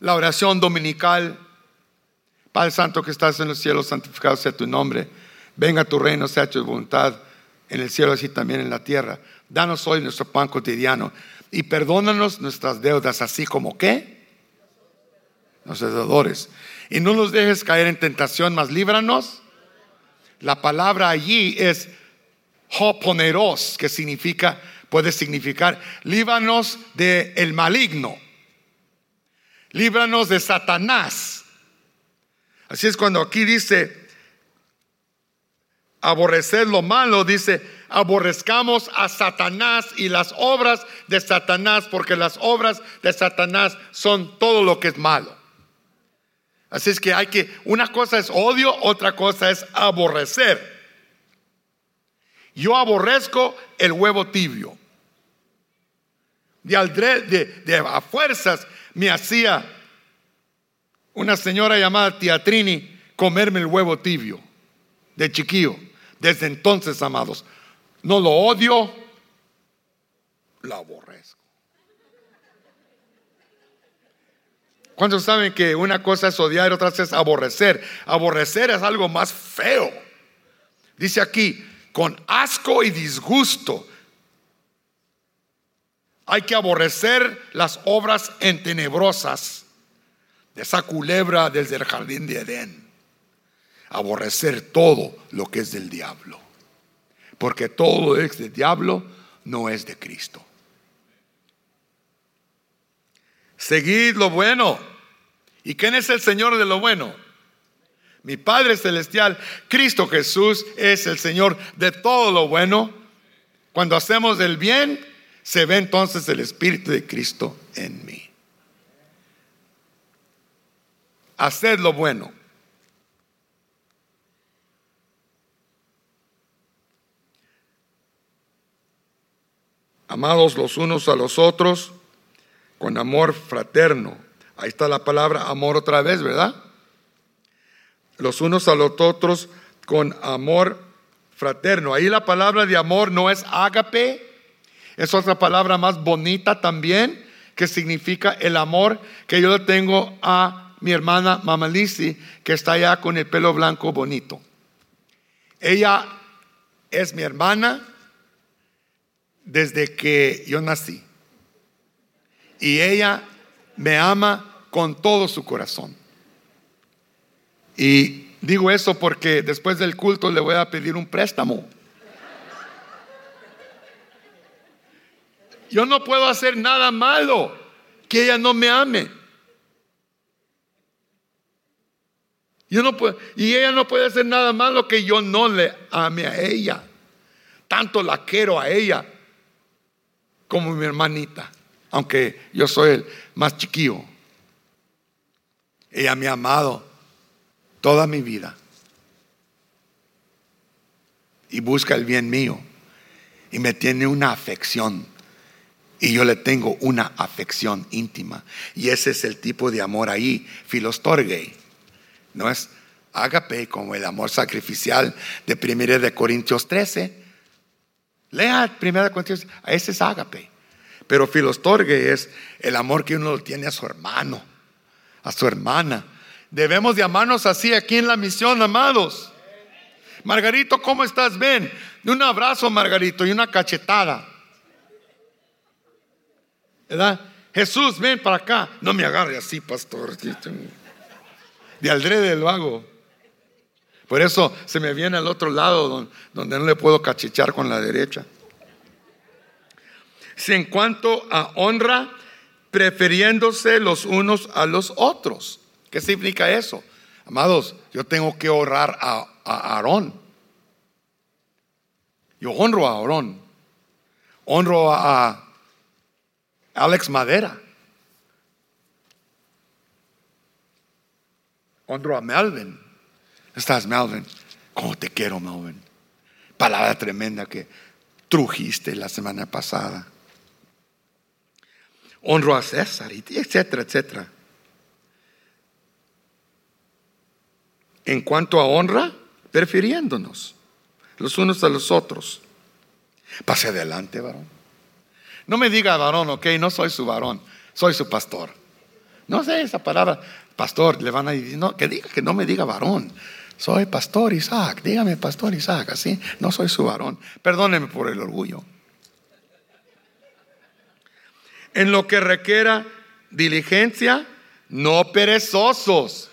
la oración dominical. Padre Santo que estás en los cielos, santificado sea tu nombre. Venga tu reino, sea tu voluntad en el cielo así también en la tierra. Danos hoy nuestro pan cotidiano y perdónanos nuestras deudas, así como que los deudores y no nos dejes caer en tentación, mas líbranos. La palabra allí es hoponeros, que significa, puede significar, líbranos del el maligno, líbranos de Satanás. Así es cuando aquí dice, aborrecer lo malo, dice, aborrezcamos a Satanás y las obras de Satanás, porque las obras de Satanás son todo lo que es malo. Así es que hay que, una cosa es odio, otra cosa es aborrecer. Yo aborrezco el huevo tibio. De, a fuerzas me hacía una señora llamada Teatrini comerme el huevo tibio de chiquillo. Desde entonces, amados, no lo odio, lo aborrezco. ¿Cuántos saben que una cosa es odiar y otra es aborrecer? Aborrecer es algo más feo. Dice aquí, con asco y disgusto. Hay que aborrecer las obras entenebrosas de esa culebra desde el jardín de Edén. Aborrecer todo lo que es del diablo. Porque todo es del diablo no es de Cristo. Seguid lo bueno. ¿Y quién es el Señor de lo bueno? Mi Padre Celestial, Cristo Jesús, es el Señor de todo lo bueno. Cuando hacemos el bien, se ve entonces el Espíritu de Cristo en mí. Haced lo bueno. Amados los unos a los otros con amor fraterno. Ahí está la palabra amor otra vez, ¿verdad? Los unos a los otros con amor fraterno. Ahí la palabra de amor no es ágape, es otra palabra más bonita también, que significa el amor que yo le tengo a mi hermana Mamalisi, que está allá con el pelo blanco bonito. Ella es mi hermana desde que yo nací y ella me ama con todo su corazón. Y digo eso porque después del culto le voy a pedir un préstamo. Yo no puedo hacer nada malo que ella no me ame. Yo no puedo, y ella no puede hacer nada malo que yo no le ame a ella. Tanto la quiero a ella como mi hermanita aunque yo soy el más chiquillo. Ella me ha amado toda mi vida y busca el bien mío y me tiene una afección y yo le tengo una afección íntima y ese es el tipo de amor ahí, filostorge. No es agape como el amor sacrificial de 1 de Corintios 13. Lea 1 de Corintios, ese es agape. Pero filostorge es el amor que uno tiene a su hermano, a su hermana. Debemos de amarnos así aquí en la misión, amados. Margarito, ¿cómo estás? Ven. Un abrazo, Margarito, y una cachetada. ¿Verdad? Jesús, ven para acá. No me agarre así, pastor. [laughs] De aldrede lo hago. Por eso se me viene al otro lado donde no le puedo cachichar con la derecha. Si en cuanto a honra, prefiriéndose los unos a los otros. ¿Qué significa eso? Amados, yo tengo que honrar a, a Aarón. Yo honro a Aarón. Honro a, Alex Madera. Honro a Melvin. ¿Estás, Melvin? ¿Cómo te quiero, Melvin? Palabra tremenda que trujiste la semana pasada. Honro a César, etcétera, etcétera. En cuanto a honra, prefiriéndonos los unos a los otros. Pase adelante, varón. No me diga varón, ok, no soy su varón, soy su pastor. No sé esa palabra, pastor, le van a decir, no, que diga que no me diga varón. Soy pastor Isaac, dígame pastor Isaac, así, no soy su varón. Perdóneme por el orgullo. En lo que requiera diligencia, no perezosos.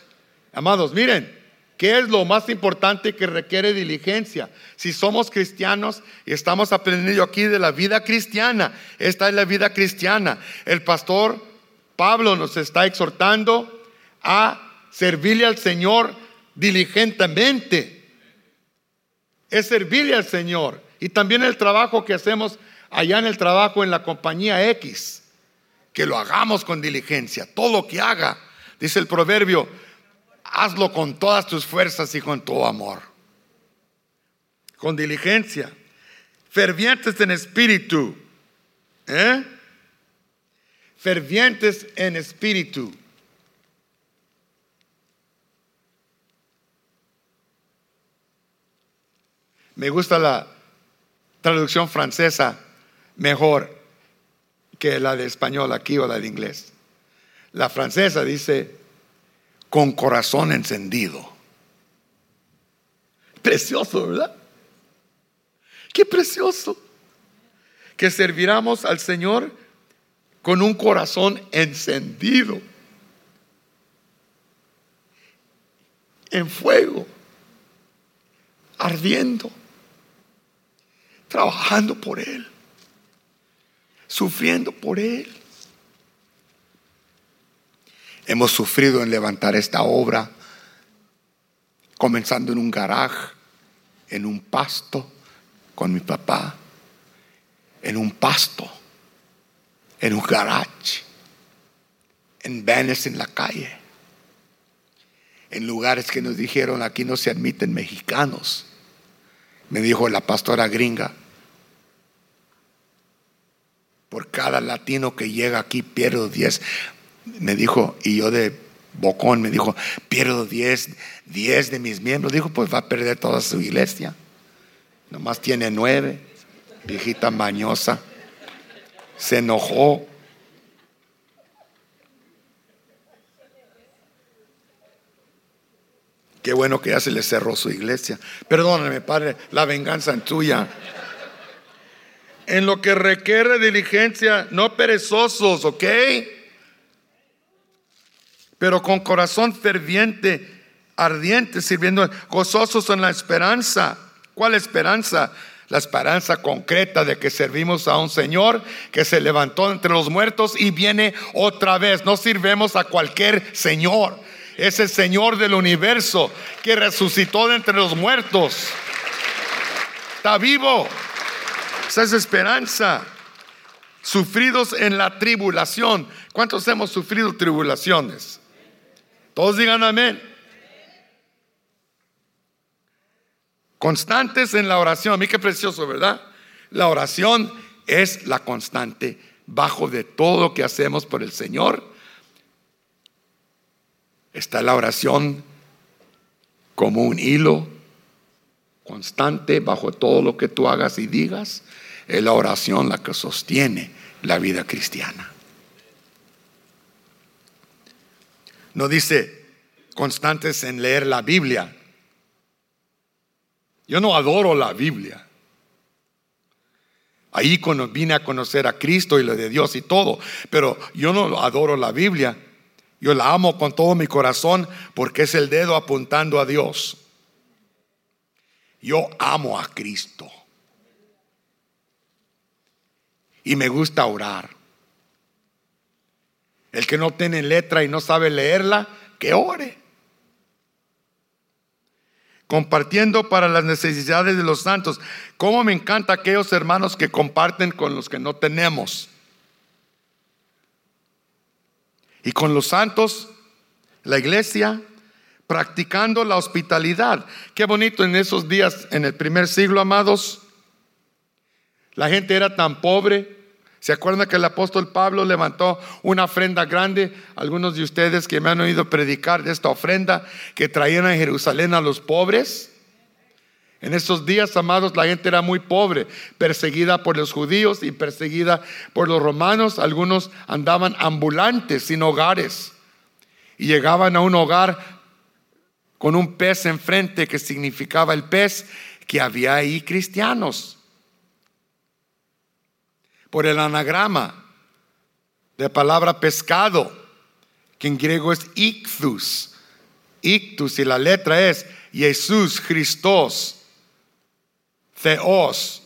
Amados, miren, ¿Qué es lo más importante que requiere diligencia? Si somos cristianos y estamos aprendiendo aquí de la vida cristiana, esta es la vida cristiana. El pastor Pablo nos está exhortando a servirle al Señor diligentemente. Es servirle al Señor. Y también el trabajo que hacemos allá en el trabajo en la compañía X, que lo hagamos con diligencia. Todo lo que haga, dice el proverbio, hazlo con todas tus fuerzas y con tu amor. Con diligencia. Fervientes en espíritu. ¿eh? Fervientes en espíritu. Me gusta la traducción francesa mejor que la de español aquí o la de inglés. La francesa dice, con corazón encendido. Precioso, ¿verdad? Qué precioso. Que serviramos al Señor con un corazón encendido. En fuego. Ardiendo. Trabajando por Él. Sufriendo por Él. Hemos sufrido en levantar esta obra, comenzando en un garaje, en un pasto con mi papá, en un pasto, en un garage, en vanes en la calle, en lugares que nos dijeron aquí no se admiten mexicanos. Me dijo la pastora gringa, por cada latino que llega aquí pierdo 10 me dijo, y yo de bocón me dijo, pierdo 10, 10 de mis miembros. Dijo, pues va a perder toda su iglesia. Nomás tiene nueve, viejita mañosa. Se enojó. Qué bueno que ya se le cerró su iglesia. Perdóname, Padre, la venganza es tuya. En lo que requiere diligencia, no perezosos, ¿ok? pero con corazón ferviente, ardiente, sirviendo, gozosos en la esperanza. ¿Cuál esperanza? La esperanza concreta de que servimos a un Señor que se levantó entre los muertos y viene otra vez. No sirvemos a cualquier Señor. Es el Señor del universo que resucitó de entre los muertos. Está vivo. Esa es esperanza. Sufridos en la tribulación. ¿Cuántos hemos sufrido tribulaciones? Todos digan amén. Constantes en la oración. A mí qué precioso, ¿verdad? La oración es la constante bajo de todo lo que hacemos por el Señor. Está la oración como un hilo constante bajo todo lo que tú hagas y digas. Es la oración la que sostiene la vida cristiana. No dice constantes en leer la Biblia. Yo no adoro la Biblia. Ahí cuando vine a conocer a Cristo y lo de Dios y todo, pero yo no adoro la Biblia. Yo la amo con todo mi corazón porque es el dedo apuntando a Dios. Yo amo a Cristo. Y me gusta orar. El que no tiene letra y no sabe leerla, que ore. Compartiendo para las necesidades de los santos. Cómo me encanta aquellos hermanos que comparten con los que no tenemos. Y con los santos, la iglesia, practicando la hospitalidad. Qué bonito en esos días, en el primer siglo, amados. La gente era tan pobre. ¿Se acuerdan que el apóstol Pablo levantó una ofrenda grande? Algunos de ustedes que me han oído predicar de esta ofrenda que traían a Jerusalén a los pobres. En esos días, amados, la gente era muy pobre, perseguida por los judíos y perseguida por los romanos. Algunos andaban ambulantes, sin hogares. Y llegaban a un hogar con un pez enfrente que significaba el pez que había ahí cristianos. Por el anagrama de palabra pescado, que en griego es ictus. Ictus y la letra es Jesús, Christos. Theos,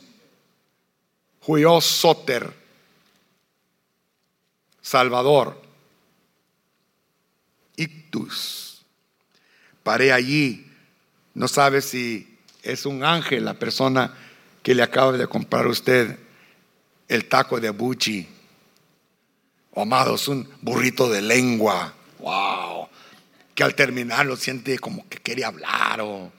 Huios Soter, Salvador, Ictus. Paré allí, no sabe si es un ángel la persona que le acaba de comprar a usted el taco de buchi. O amados, un burrito de lengua. Wow. Que al terminar lo siente como que quiere hablar o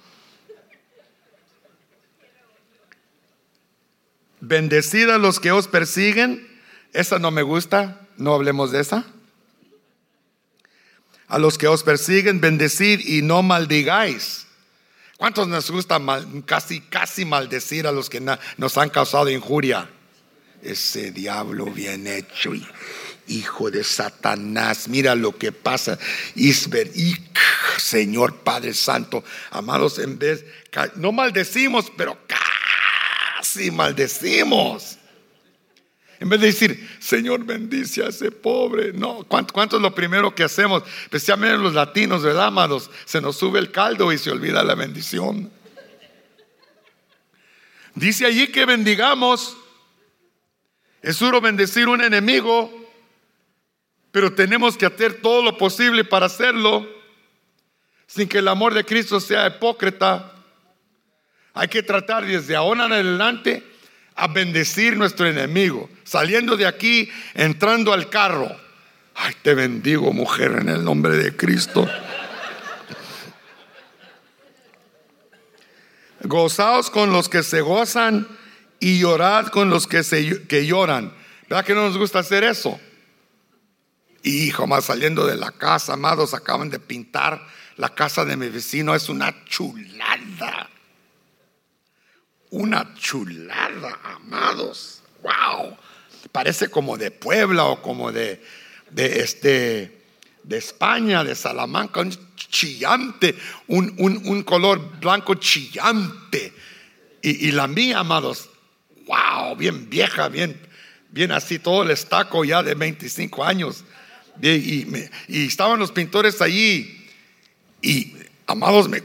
Bendecid a los que os persiguen. Esa no me gusta, no hablemos de esa. A los que os persiguen, bendecid y no maldigáis. ¿Cuántos nos gusta casi, casi maldecir a los que nos han causado injuria? Ese diablo bien hecho, hijo de Satanás, mira lo que pasa. Isber, Señor Padre Santo, amados, en vez, no maldecimos, pero y maldecimos. En vez de decir, Señor bendice a ese pobre. No, ¿cuánto, es lo primero que hacemos? Especialmente los latinos, ¿verdad, amados? Se nos sube el caldo y se olvida la bendición. Dice allí que bendigamos. Es duro bendecir un enemigo, pero tenemos que hacer todo lo posible para hacerlo sin que el amor de Cristo sea hipócrita hay que tratar desde ahora en adelante a bendecir nuestro enemigo. Saliendo de aquí, entrando al carro. Ay, te bendigo, mujer, en el nombre de Cristo. Gozaos con los que se gozan y llorad con los que, se, que lloran. ¿Verdad que no nos gusta hacer eso? Hijo, más saliendo de la casa, amados, acaban de pintar la casa de mi vecino. Es una chulada una chulada, amados. Wow. Parece como de Puebla o como de, de este de España, de Salamanca, un chillante, un, un, color blanco chillante. Y, la mía, amados, wow, bien vieja, bien, bien así, todo el estaco ya de 25 años. Y, estaban los pintores allí. Y, amados, me,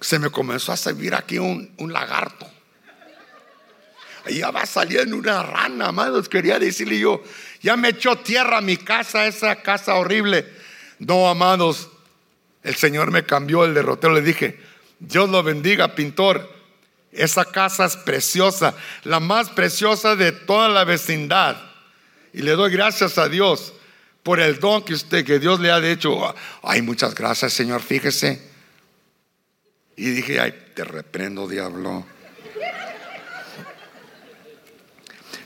se me comenzó a servir aquí un, lagarto ya va saliendo una rana, amados. Quería decirle yo, ya me echó tierra a mi casa, esa casa horrible. No, amados, el Señor me cambió el derrotero. Le dije, Dios lo bendiga, pintor. Esa casa es preciosa, la más preciosa de toda la vecindad. Y le doy gracias a Dios por el don que usted, que Dios le ha hecho. Ay, muchas gracias, Señor, fíjese. Y dije, ay, te reprendo, diablo.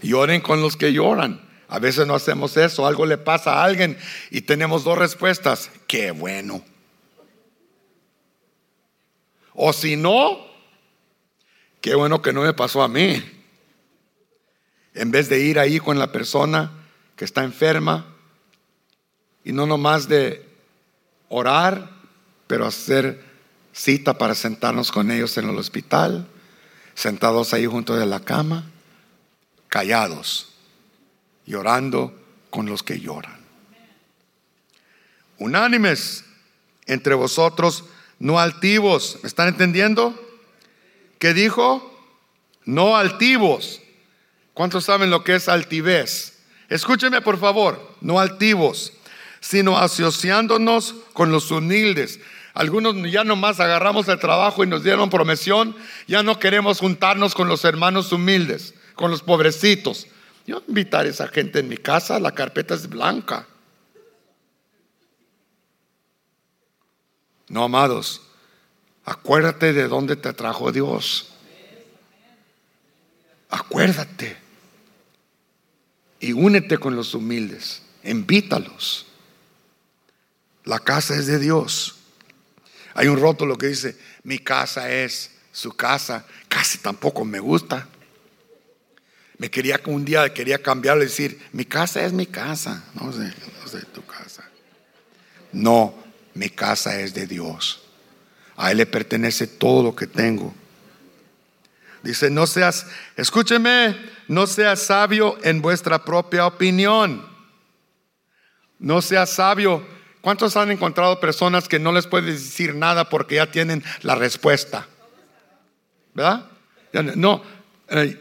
Lloren con los que lloran. A veces no hacemos eso, algo le pasa a alguien y tenemos dos respuestas. Qué bueno. O si no, qué bueno que no me pasó a mí. En vez de ir ahí con la persona que está enferma y no nomás de orar, pero hacer cita para sentarnos con ellos en el hospital, sentados ahí junto de la cama, callados, llorando con los que lloran. Unánimes entre vosotros, no altivos. ¿Me están entendiendo? ¿Qué dijo? No altivos. ¿Cuántos saben lo que es altivez? Escúcheme por favor, no altivos, sino asociándonos con los humildes. Algunos ya nomás agarramos el trabajo y nos dieron promesión, ya no queremos juntarnos con los hermanos humildes, con los pobrecitos. Yo invitar a esa gente en mi casa, la carpeta es blanca. No, amados, acuérdate de dónde te trajo Dios. Acuérdate. Y únete con los humildes. Invítalos. La casa es de Dios. Hay un rótulo que dice, mi casa es su casa. Casi tampoco me gusta. Me quería un día quería cambiarlo y decir, mi casa es mi casa. No sé, no sé tu casa. No, mi casa es de Dios. A Él le pertenece todo lo que tengo. Dice, no seas, escúcheme, no seas sabio en vuestra propia opinión. No seas sabio. ¿Cuántos han encontrado personas que no les puedes decir nada porque ya tienen la respuesta? ¿Verdad? No, eh,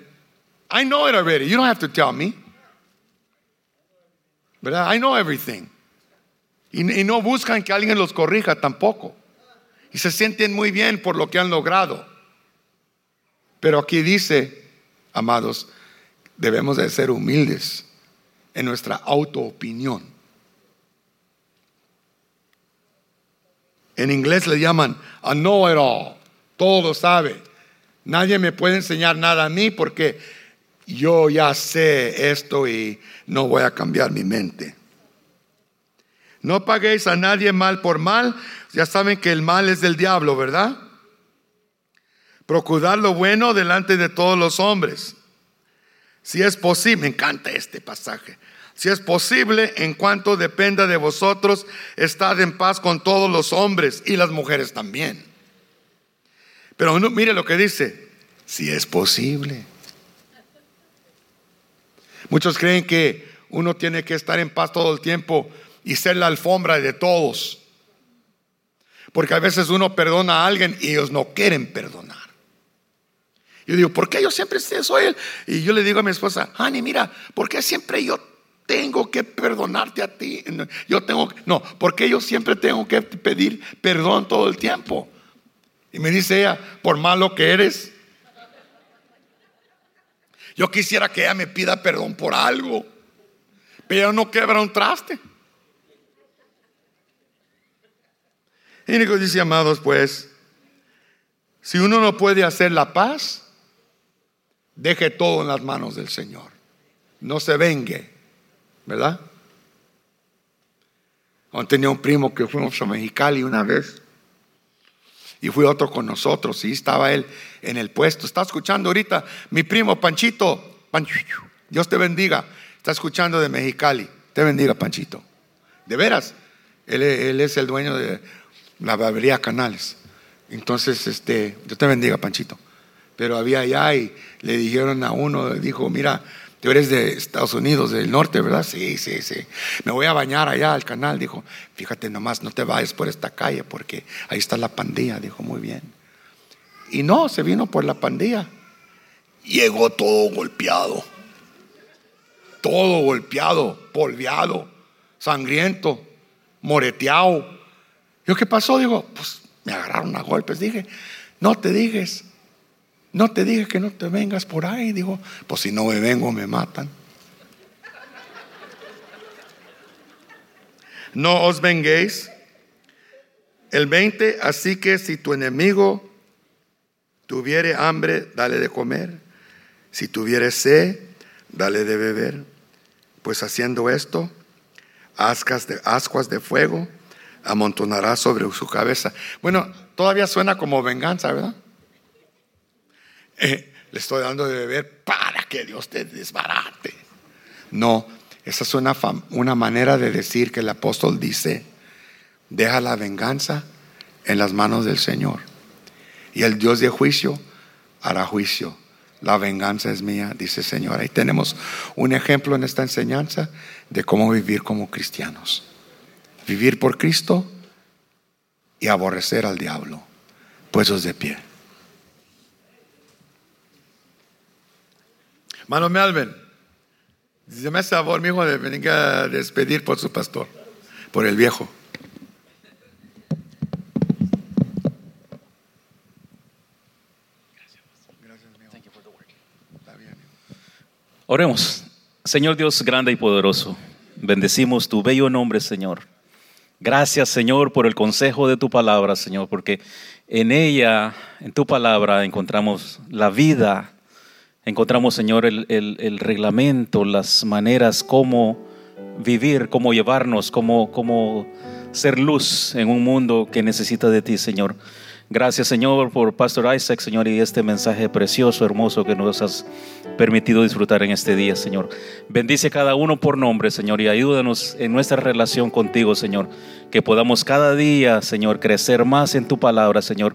I know it already. You don't have to tell me. ¿Verdad? I know everything. Y, y no buscan que alguien los corrija tampoco. Y se sienten muy bien por lo que han logrado. Pero aquí dice, amados, debemos de ser humildes en nuestra autoopinión. En inglés le llaman a know it all, todo sabe. Nadie me puede enseñar nada a mí porque yo ya sé esto y no voy a cambiar mi mente. No paguéis a nadie mal por mal. Ya saben que el mal es del diablo, ¿verdad? Procurad lo bueno delante de todos los hombres. Si es posible, me encanta este pasaje. Si es posible, en cuanto dependa de vosotros, estad en paz con todos los hombres y las mujeres también. Pero mire lo que dice, si es posible. Muchos creen que uno tiene que estar en paz todo el tiempo y ser la alfombra de todos. Porque a veces uno perdona a alguien y ellos no quieren perdonar. Yo digo, ¿por qué yo siempre soy él? Y yo le digo a mi esposa, Honey, mira, ¿por qué siempre yo tengo que perdonarte a ti? Yo tengo, no, porque yo siempre tengo que pedir perdón todo el tiempo. Y me dice ella, por malo que eres. Yo quisiera que ella me pida perdón por algo, pero no quebra un traste. Y dice, amados, pues, si uno no puede hacer la paz, Deje todo en las manos del Señor. No se vengue, ¿verdad? Tenía un primo que fuimos a Mexicali una vez. Y fue otro con nosotros. Y estaba él en el puesto. Está escuchando ahorita mi primo Panchito. Panchito. Dios te bendiga. Está escuchando de Mexicali. Te bendiga, Panchito. De veras. Él, él es el dueño de la barbería Canales. Entonces, este, Dios te bendiga, Panchito pero había allá y le dijeron a uno, dijo, mira, tú eres de Estados Unidos, del norte, ¿verdad? Sí, sí, sí. Me voy a bañar allá al canal, dijo, fíjate nomás, no te vayas por esta calle porque ahí está la pandilla, dijo, muy bien. Y no, se vino por la pandilla. Llegó todo golpeado, todo golpeado, polveado, sangriento, moreteado. Yo, ¿qué pasó? Digo, pues me agarraron a golpes. Dije, no te digas, no te dije que no te vengas por ahí. Digo, pues si no me vengo me matan. No os venguéis. El 20, así que si tu enemigo tuviere hambre, dale de comer. Si tuviere sed, dale de beber. Pues haciendo esto, ascuas de, ascuas de fuego amontonará sobre su cabeza. Bueno, todavía suena como venganza, ¿verdad? Eh, le estoy dando de beber para que Dios te desbarate. No, esa es una, una manera de decir que el apóstol dice, Deja la venganza en las manos del Señor. Y el Dios de juicio hará juicio. La venganza es mía, dice el Señor. Ahí tenemos un ejemplo en esta enseñanza de cómo vivir como cristianos. Vivir por Cristo y aborrecer al diablo. Puestos de pie. Mano Melvin, dice, me favor, mi hijo, de venir a despedir por su pastor, por el viejo. Oremos. Señor Dios grande y poderoso, bendecimos tu bello nombre, Señor. Gracias, Señor, por el consejo de tu palabra, Señor, porque en ella, en tu palabra, encontramos la vida, encontramos, Señor, el, reglamento, las maneras, cómo vivir, cómo llevarnos, cómo, cómo ser luz en un mundo que necesita de ti, Señor. Gracias, Señor, por Pastor Isaac, Señor, y este mensaje precioso, hermoso que nos has permitido disfrutar en este día, Señor. Bendice cada uno por nombre, Señor, y ayúdanos en nuestra relación contigo, Señor. Que podamos cada día, Señor, crecer más en tu palabra, Señor,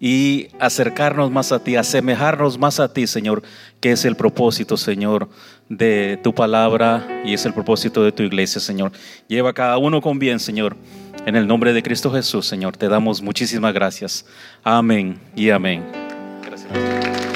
y acercarnos más a ti, asemejarnos más a ti, Señor, que es el propósito, Señor, de tu palabra y es el propósito de tu iglesia, Señor. Lleva a cada uno con bien, Señor. En el nombre de Cristo Jesús, Señor, te damos muchísimas gracias. Amén y amén. Gracias.